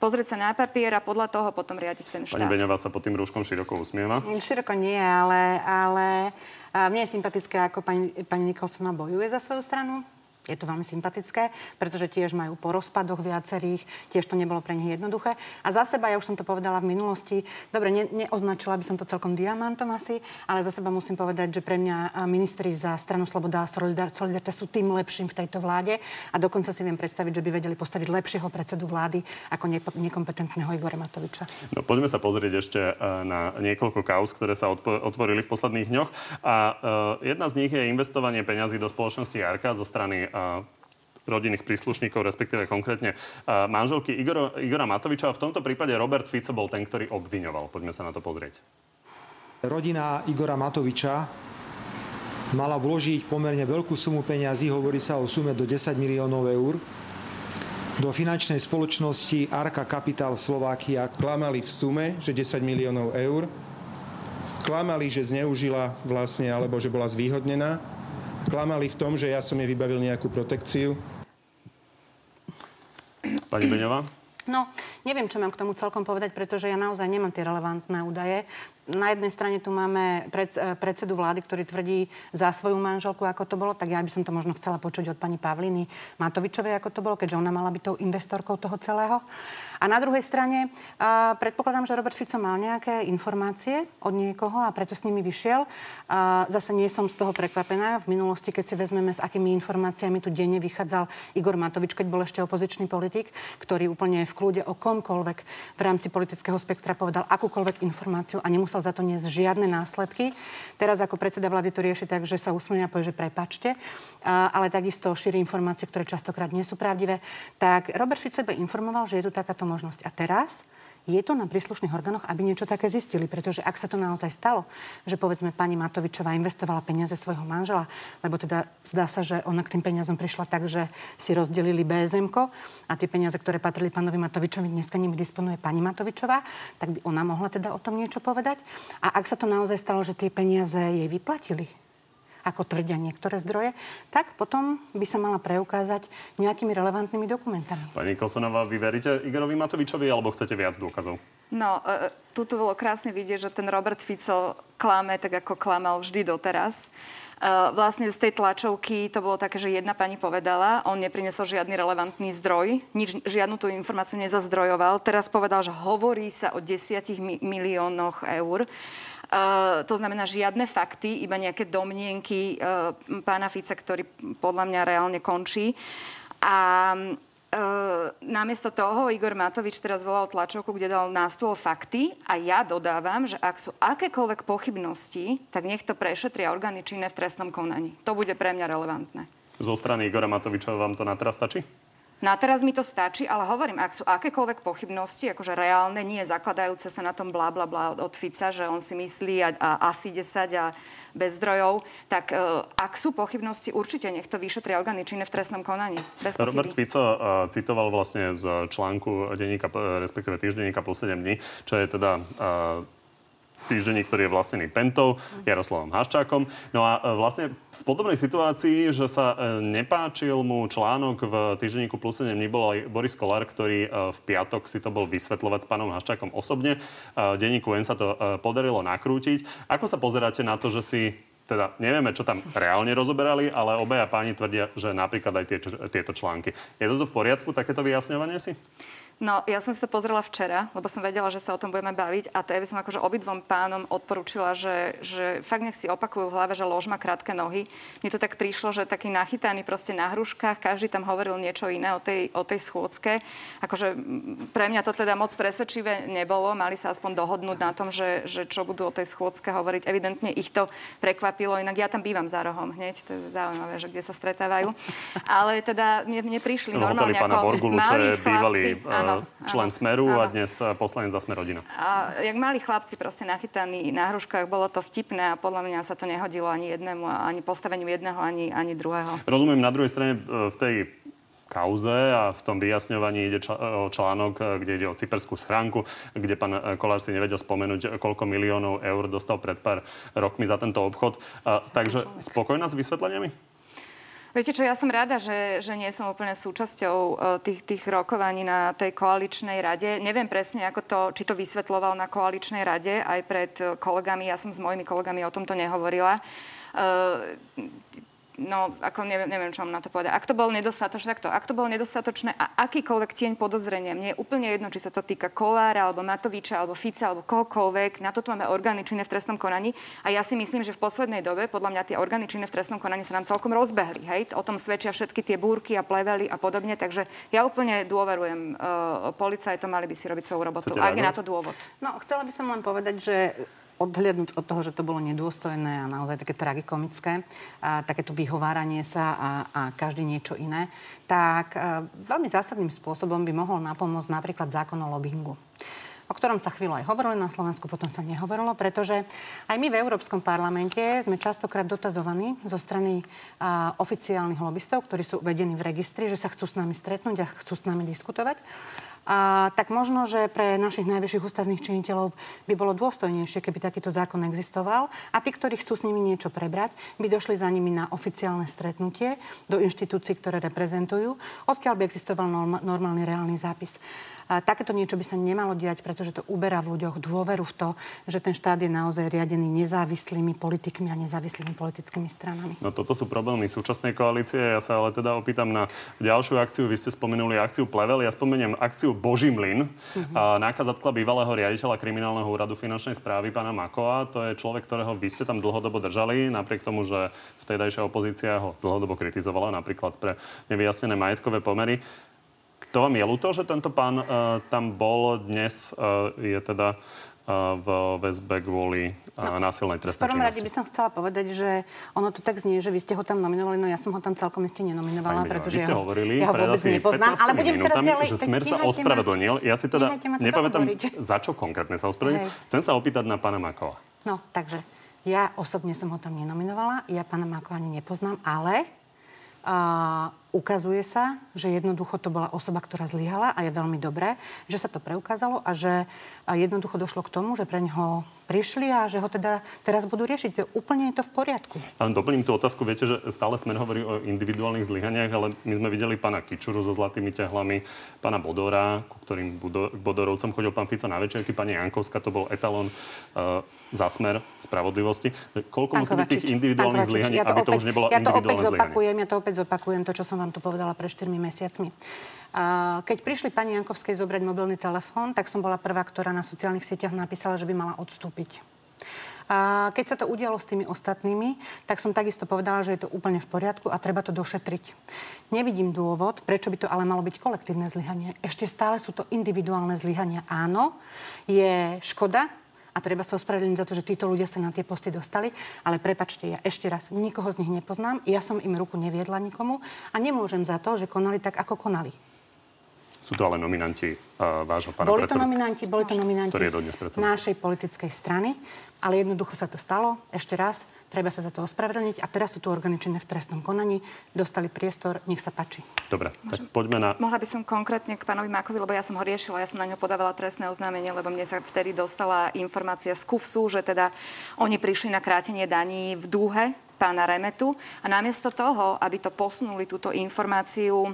pozrieť sa na papier a podľa toho potom riadiť ten štát. Pani Beňová sa pod tým rúškom široko usmieva? Široko nie, ale, ale mne je sympatické, ako pani, pani Nikolsona bojuje za svoju stranu je to veľmi sympatické, pretože tiež majú po rozpadoch viacerých, tiež to nebolo pre nich jednoduché. A za seba, ja už som to povedala v minulosti, dobre, ne, neoznačila by som to celkom diamantom asi, ale za seba musím povedať, že pre mňa ministri za stranu Sloboda a Solidarita sú tým lepším v tejto vláde a dokonca si viem predstaviť, že by vedeli postaviť lepšieho predsedu vlády ako nekompetentného Igora Matoviča. No, poďme sa pozrieť ešte e, na niekoľko kauz, ktoré sa otvorili v posledných dňoch. A uh, jedna z nich je investovanie peňazí do spoločnosti Jarka zo strany rodinných príslušníkov, respektíve konkrétne manželky Igora, Igora Matoviča. V tomto prípade Robert Fico bol ten, ktorý obviňoval. Poďme sa na to pozrieť. Rodina Igora Matoviča mala vložiť pomerne veľkú sumu peňazí, hovorí sa o sume do 10 miliónov eur, do finančnej spoločnosti Arka Capital Slovakia. Klamali v sume, že 10 miliónov eur. Klamali, že zneužila vlastne, alebo že bola zvýhodnená klamali v tom, že ja som jej vybavil nejakú protekciu. Pani Beňová? No, neviem, čo mám k tomu celkom povedať, pretože ja naozaj nemám tie relevantné údaje na jednej strane tu máme pred, eh, predsedu vlády, ktorý tvrdí za svoju manželku, ako to bolo, tak ja by som to možno chcela počuť od pani Pavliny Matovičovej, ako to bolo, keďže ona mala byť tou investorkou toho celého. A na druhej strane a predpokladám, že Robert Fico mal nejaké informácie od niekoho a preto s nimi vyšiel. A zase nie som z toho prekvapená. V minulosti, keď si vezmeme, s akými informáciami tu denne vychádzal Igor Matovič, keď bol ešte opozičný politik, ktorý úplne v kľude o komkoľvek v rámci politického spektra povedal akúkoľvek informáciu a nemusel nemusel za to niesť žiadne následky. Teraz ako predseda vlády to rieši tak, že sa usmenia a povie, že prepačte, ale takisto šíri informácie, ktoré častokrát nie sú pravdivé. Tak Robert Fico by informoval, že je tu takáto možnosť. A teraz je to na príslušných orgánoch, aby niečo také zistili. Pretože ak sa to naozaj stalo, že povedzme pani Matovičová investovala peniaze svojho manžela, lebo teda zdá sa, že ona k tým peniazom prišla tak, že si rozdelili bsm a tie peniaze, ktoré patrili pánovi Matovičovi, dneska nimi disponuje pani Matovičová, tak by ona mohla teda o tom niečo povedať. A ak sa to naozaj stalo, že tie peniaze jej vyplatili, ako tvrdia niektoré zdroje, tak potom by sa mala preukázať nejakými relevantnými dokumentami. Pani Kosonová, vy veríte Igorovi Matovičovi alebo chcete viac dôkazov? No, e, e tu bolo krásne vidieť, že ten Robert Fico klame tak, ako klamal vždy doteraz. Uh, vlastne z tej tlačovky to bolo také, že jedna pani povedala, on neprinesol žiadny relevantný zdroj, nič, žiadnu tú informáciu nezazdrojoval. Teraz povedal, že hovorí sa o desiatich mi- miliónoch eur. Uh, to znamená žiadne fakty, iba nejaké domnienky uh, pána Fica, ktorý podľa mňa reálne končí. A Uh, namiesto toho Igor Matovič teraz volal tlačovku, kde dal na stôl fakty a ja dodávam, že ak sú akékoľvek pochybnosti, tak nech to prešetria orgány činné v trestnom konaní. To bude pre mňa relevantné. Zo strany Igora Matoviča vám to na teraz stačí? Na teraz mi to stačí, ale hovorím, ak sú akékoľvek pochybnosti, akože reálne, nie zakladajúce sa na tom bla bla bla od Fica, že on si myslí a, a asi 10 a bez zdrojov, tak uh, ak sú pochybnosti, určite nech to vyšetria orgány činné v trestnom konaní. Bez Robert Fico uh, citoval vlastne z článku denníka, respektíve týždenníka plus 7 dní, čo je teda uh, týždenník, ktorý je vlastnený Pentou, Jaroslavom Haščákom. No a e, vlastne v podobnej situácii, že sa e, nepáčil mu článok v týždenníku plus 7 nebol aj Boris Kolár, ktorý e, v piatok si to bol vysvetľovať s pánom Haščákom osobne. Denníku N sa to podarilo nakrútiť. Ako sa pozeráte na to, že si teda nevieme, čo tam reálne rozoberali, ale obaja páni tvrdia, že napríklad aj tie, tieto články. Je toto v poriadku, takéto vyjasňovanie si? No, ja som si to pozrela včera, lebo som vedela, že sa o tom budeme baviť a to ja by som akože obidvom pánom odporúčila, že, že fakt nech si opakujú v hlave, že lož má krátke nohy. Mne to tak prišlo, že taký nachytaný proste na hruškách, každý tam hovoril niečo iné o tej, o tej schôdzke. Akože pre mňa to teda moc presvedčivé nebolo, mali sa aspoň dohodnúť na tom, že, že čo budú o tej schôdzke hovoriť. Evidentne ich to prekvapilo, inak ja tam bývam za rohom hneď, to je zaujímavé, že kde sa stretávajú. Ale teda mne, mne prišli no, normálne ako čo je bývalý chlapci, áno, člen Smeru áno. a dnes eh, poslanec za Smer rodina. A jak mali chlapci proste nachytaní na hruškách, bolo to vtipné a podľa mňa sa to nehodilo ani jednému, ani postaveniu jedného, ani, ani druhého. Rozumiem, na druhej strane eh, v tej kauze a v tom vyjasňovaní ide o článok, kde ide o cyperskú schránku, kde pán Kolár si nevedel spomenúť, koľko miliónov eur dostal pred pár rokmi za tento obchod. A, takže spokojná s vysvetleniami? Viete čo, ja som rada, že, že nie som úplne súčasťou e, tých, tých rokovaní na tej koaličnej rade. Neviem presne, ako to, či to vysvetloval na koaličnej rade aj pred kolegami. Ja som s mojimi kolegami o tomto nehovorila. No, ako neviem, neviem, čo mám na to povedať. Ak to bolo nedostatočné, takto. Ak to bolo nedostatočné a akýkoľvek tieň podozrenia, mne je úplne jedno, či sa to týka Kolára, alebo Matoviča, alebo Fica, alebo kohokoľvek. Na to tu máme orgány činné v trestnom konaní. A ja si myslím, že v poslednej dobe, podľa mňa, tie orgány činné v trestnom konaní sa nám celkom rozbehli. Hej? O tom svedčia všetky tie búrky a plevely a podobne. Takže ja úplne dôverujem uh, policajtom, mali by si robiť svoju robotu. Ak je na to dôvod. No, chcela by som len povedať, že odhliadnúť od toho, že to bolo nedôstojné a naozaj také tragikomické, a takéto vyhováranie sa a, a každý niečo iné, tak a, veľmi zásadným spôsobom by mohol napomôcť napríklad zákon o lobbingu o ktorom sa chvíľu aj hovorilo na Slovensku, potom sa nehovorilo, pretože aj my v Európskom parlamente sme častokrát dotazovaní zo strany a, oficiálnych lobbystov, ktorí sú uvedení v registri, že sa chcú s nami stretnúť a chcú s nami diskutovať. A tak možno, že pre našich najvyšších ústavných činiteľov by bolo dôstojnejšie, keby takýto zákon existoval a tí, ktorí chcú s nimi niečo prebrať, by došli za nimi na oficiálne stretnutie do inštitúcií, ktoré reprezentujú, odkiaľ by existoval normálny reálny zápis. A takéto niečo by sa nemalo diať, pretože to uberá v ľuďoch dôveru v to, že ten štát je naozaj riadený nezávislými politikmi a nezávislými politickými stranami. No toto sú problémy súčasnej koalície. Ja sa ale teda opýtam na ďalšiu akciu. Vy ste spomenuli akciu Plevel. Ja spomeniem akciu Boží mlyn. Uh-huh. Náka zatkla bývalého riaditeľa kriminálneho úradu finančnej správy, pána Makova. To je človek, ktorého vy ste tam dlhodobo držali, napriek tomu, že vtedajšia opozícia ho dlhodobo kritizovala, napríklad pre nevyjasnené majetkové pomery. To vám je ľúto, že tento pán uh, tam bol dnes, uh, je teda uh, v väzbe kvôli no, násilnej trestnej V prvom rade by som chcela povedať, že ono to tak znie, že vy ste ho tam nominovali, no ja som ho tam celkom isté nenominovala, Pani pretože ja, hovorili ja ho vôbec nepoznám. Ale budem teraz ďalej... Že Smer sa ospravedlnil. Ja si teda nepamätám, za čo konkrétne sa ospravedlnil. Chcem sa opýtať na pána Makova. No, takže ja osobne som ho tam nenominovala, ja pána Makova ani nepoznám, ale uh, ukazuje sa, že jednoducho to bola osoba, ktorá zlyhala a je veľmi dobré, že sa to preukázalo a že jednoducho došlo k tomu, že pre neho prišli a že ho teda teraz budú riešiť. To úplne je to v poriadku. Ale doplním tú otázku. Viete, že stále sme hovorí o individuálnych zlyhaniach, ale my sme videli pána Kičuru so zlatými ťahlami, pána Bodora, ku ktorým Bodorovcom chodil pán Fico na večerky, pani Jankovská, to bol etalon uh, za smer spravodlivosti. Koľko musí byť tých individuálnych zlyhaní, ja aby opäť, to už nebolo ja to opäť zopakujem, ja to opäť zopakujem, to, čo som vám tu povedala pre 4 mesiacmi. Keď prišli pani Jankovskej zobrať mobilný telefón, tak som bola prvá, ktorá na sociálnych sieťach napísala, že by mala odstúpiť. A keď sa to udialo s tými ostatnými, tak som takisto povedala, že je to úplne v poriadku a treba to došetriť. Nevidím dôvod, prečo by to ale malo byť kolektívne zlyhanie. Ešte stále sú to individuálne zlyhania. Áno, je škoda, a treba sa ospravedlniť za to, že títo ľudia sa na tie posty dostali. Ale prepačte, ja ešte raz nikoho z nich nepoznám, ja som im ruku neviedla nikomu a nemôžem za to, že konali tak, ako konali. Sú to ale nominanti uh, vášho pána boli predsedu. to nominanti, boli to nominanti ktorý je dodnes predsedom. našej politickej strany, ale jednoducho sa to stalo. Ešte raz, treba sa za to ospravedlniť a teraz sú tu orgány činné v trestnom konaní, dostali priestor, nech sa páči. Dobre, tak poďme na... Mohla by som konkrétne k pánovi Makovi, lebo ja som ho riešila, ja som na ňo podávala trestné oznámenie, lebo mne sa vtedy dostala informácia z KUFSu, že teda oni prišli na krátenie daní v dúhe pána Remetu a namiesto toho, aby to posunuli túto informáciu e,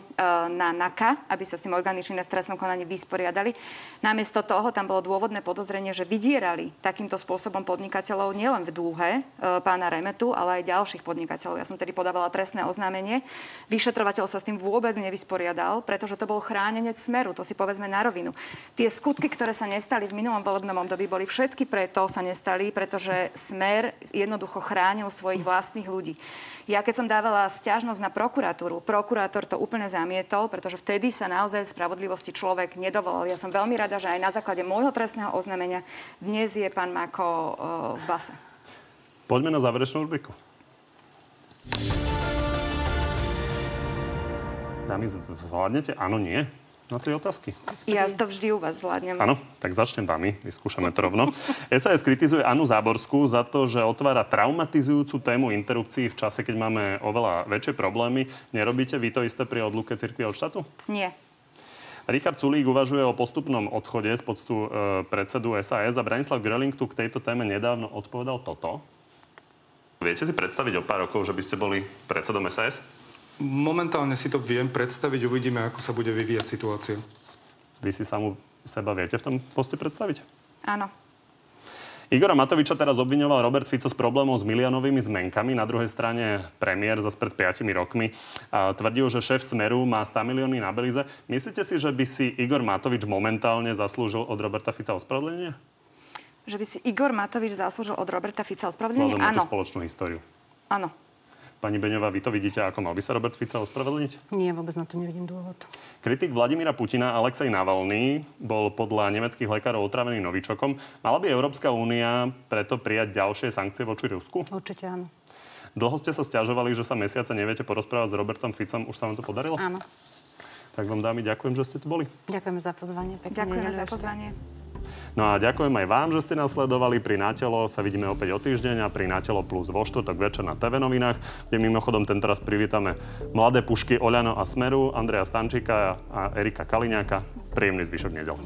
na NAKA, aby sa s tým orgány v trestnom konaní vysporiadali, namiesto toho tam bolo dôvodné podozrenie, že vydierali takýmto spôsobom podnikateľov nielen v dúhe e, pána Remetu, ale aj ďalších podnikateľov. Ja som tedy podávala trestné oznámenie. Vyšetrovateľ sa s tým vôbec nevysporiadal, pretože to bol chránenec smeru, to si povedzme na rovinu. Tie skutky, ktoré sa nestali v minulom volebnom období, boli všetky preto sa nestali, pretože smer jednoducho chránil svojich vlastných vlastných ľudí. Ja keď som dávala stiažnosť na prokuratúru, prokurátor to úplne zamietol, pretože vtedy sa naozaj spravodlivosti človek nedovolal. Ja som veľmi rada, že aj na základe môjho trestného oznámenia dnes je pán Mako uh, v base. Poďme na záverečnú rubriku. Dámy, zvládnete? Áno, nie? Na tri otázky? Ja to vždy u vás vládnem. Áno, tak začnem vami, vyskúšame to rovno. SAS kritizuje Anu Záborskú za to, že otvára traumatizujúcu tému interrupcií v čase, keď máme oveľa väčšie problémy. Nerobíte vy to isté pri odluke cirkvi od štátu? Nie. Richard Sulík uvažuje o postupnom odchode z poctu e, predsedu SAS a Branislav Gröling tu k tejto téme nedávno odpovedal toto. Viete si predstaviť o pár rokov, že by ste boli predsedom SAS? Momentálne si to viem predstaviť, uvidíme, ako sa bude vyvíjať situácia. Vy si samu seba viete v tom poste predstaviť? Áno. Igora Matoviča teraz obviňoval Robert Fico s problémov s miliónovými zmenkami. Na druhej strane premiér zase pred 5 rokmi tvrdil, že šéf Smeru má 100 milióny na Belize. Myslíte si, že by si Igor Matovič momentálne zaslúžil od Roberta Fica ospravedlenie? Že by si Igor Matovič zaslúžil od Roberta Fica ospravedlenie? Áno. spoločnú históriu. Áno. Pani Beňová, vy to vidíte, ako mal by sa Robert Fico ospravedlniť? Nie, vôbec na to nevidím dôvod. Kritik Vladimíra Putina Alexej Navalny bol podľa nemeckých lekárov otravený novičokom. Mala by Európska únia preto prijať ďalšie sankcie voči Rusku? Určite áno. Dlho ste sa stiažovali, že sa mesiace neviete porozprávať s Robertom Ficom. Už sa vám to podarilo? Áno. Tak vám dámy, ďakujem, že ste tu boli. Ďakujem za pozvanie. Pekne Ďakujeme za pozvanie. No a ďakujem aj vám, že ste nás sledovali. Pri Natelo sa vidíme opäť o týždeň a pri Natelo plus vo štvrtok večer na TV novinách, kde mimochodom ten teraz privítame mladé pušky Oľano a Smeru, Andreja Stančíka a Erika Kaliňáka. Príjemný zvyšok nedele.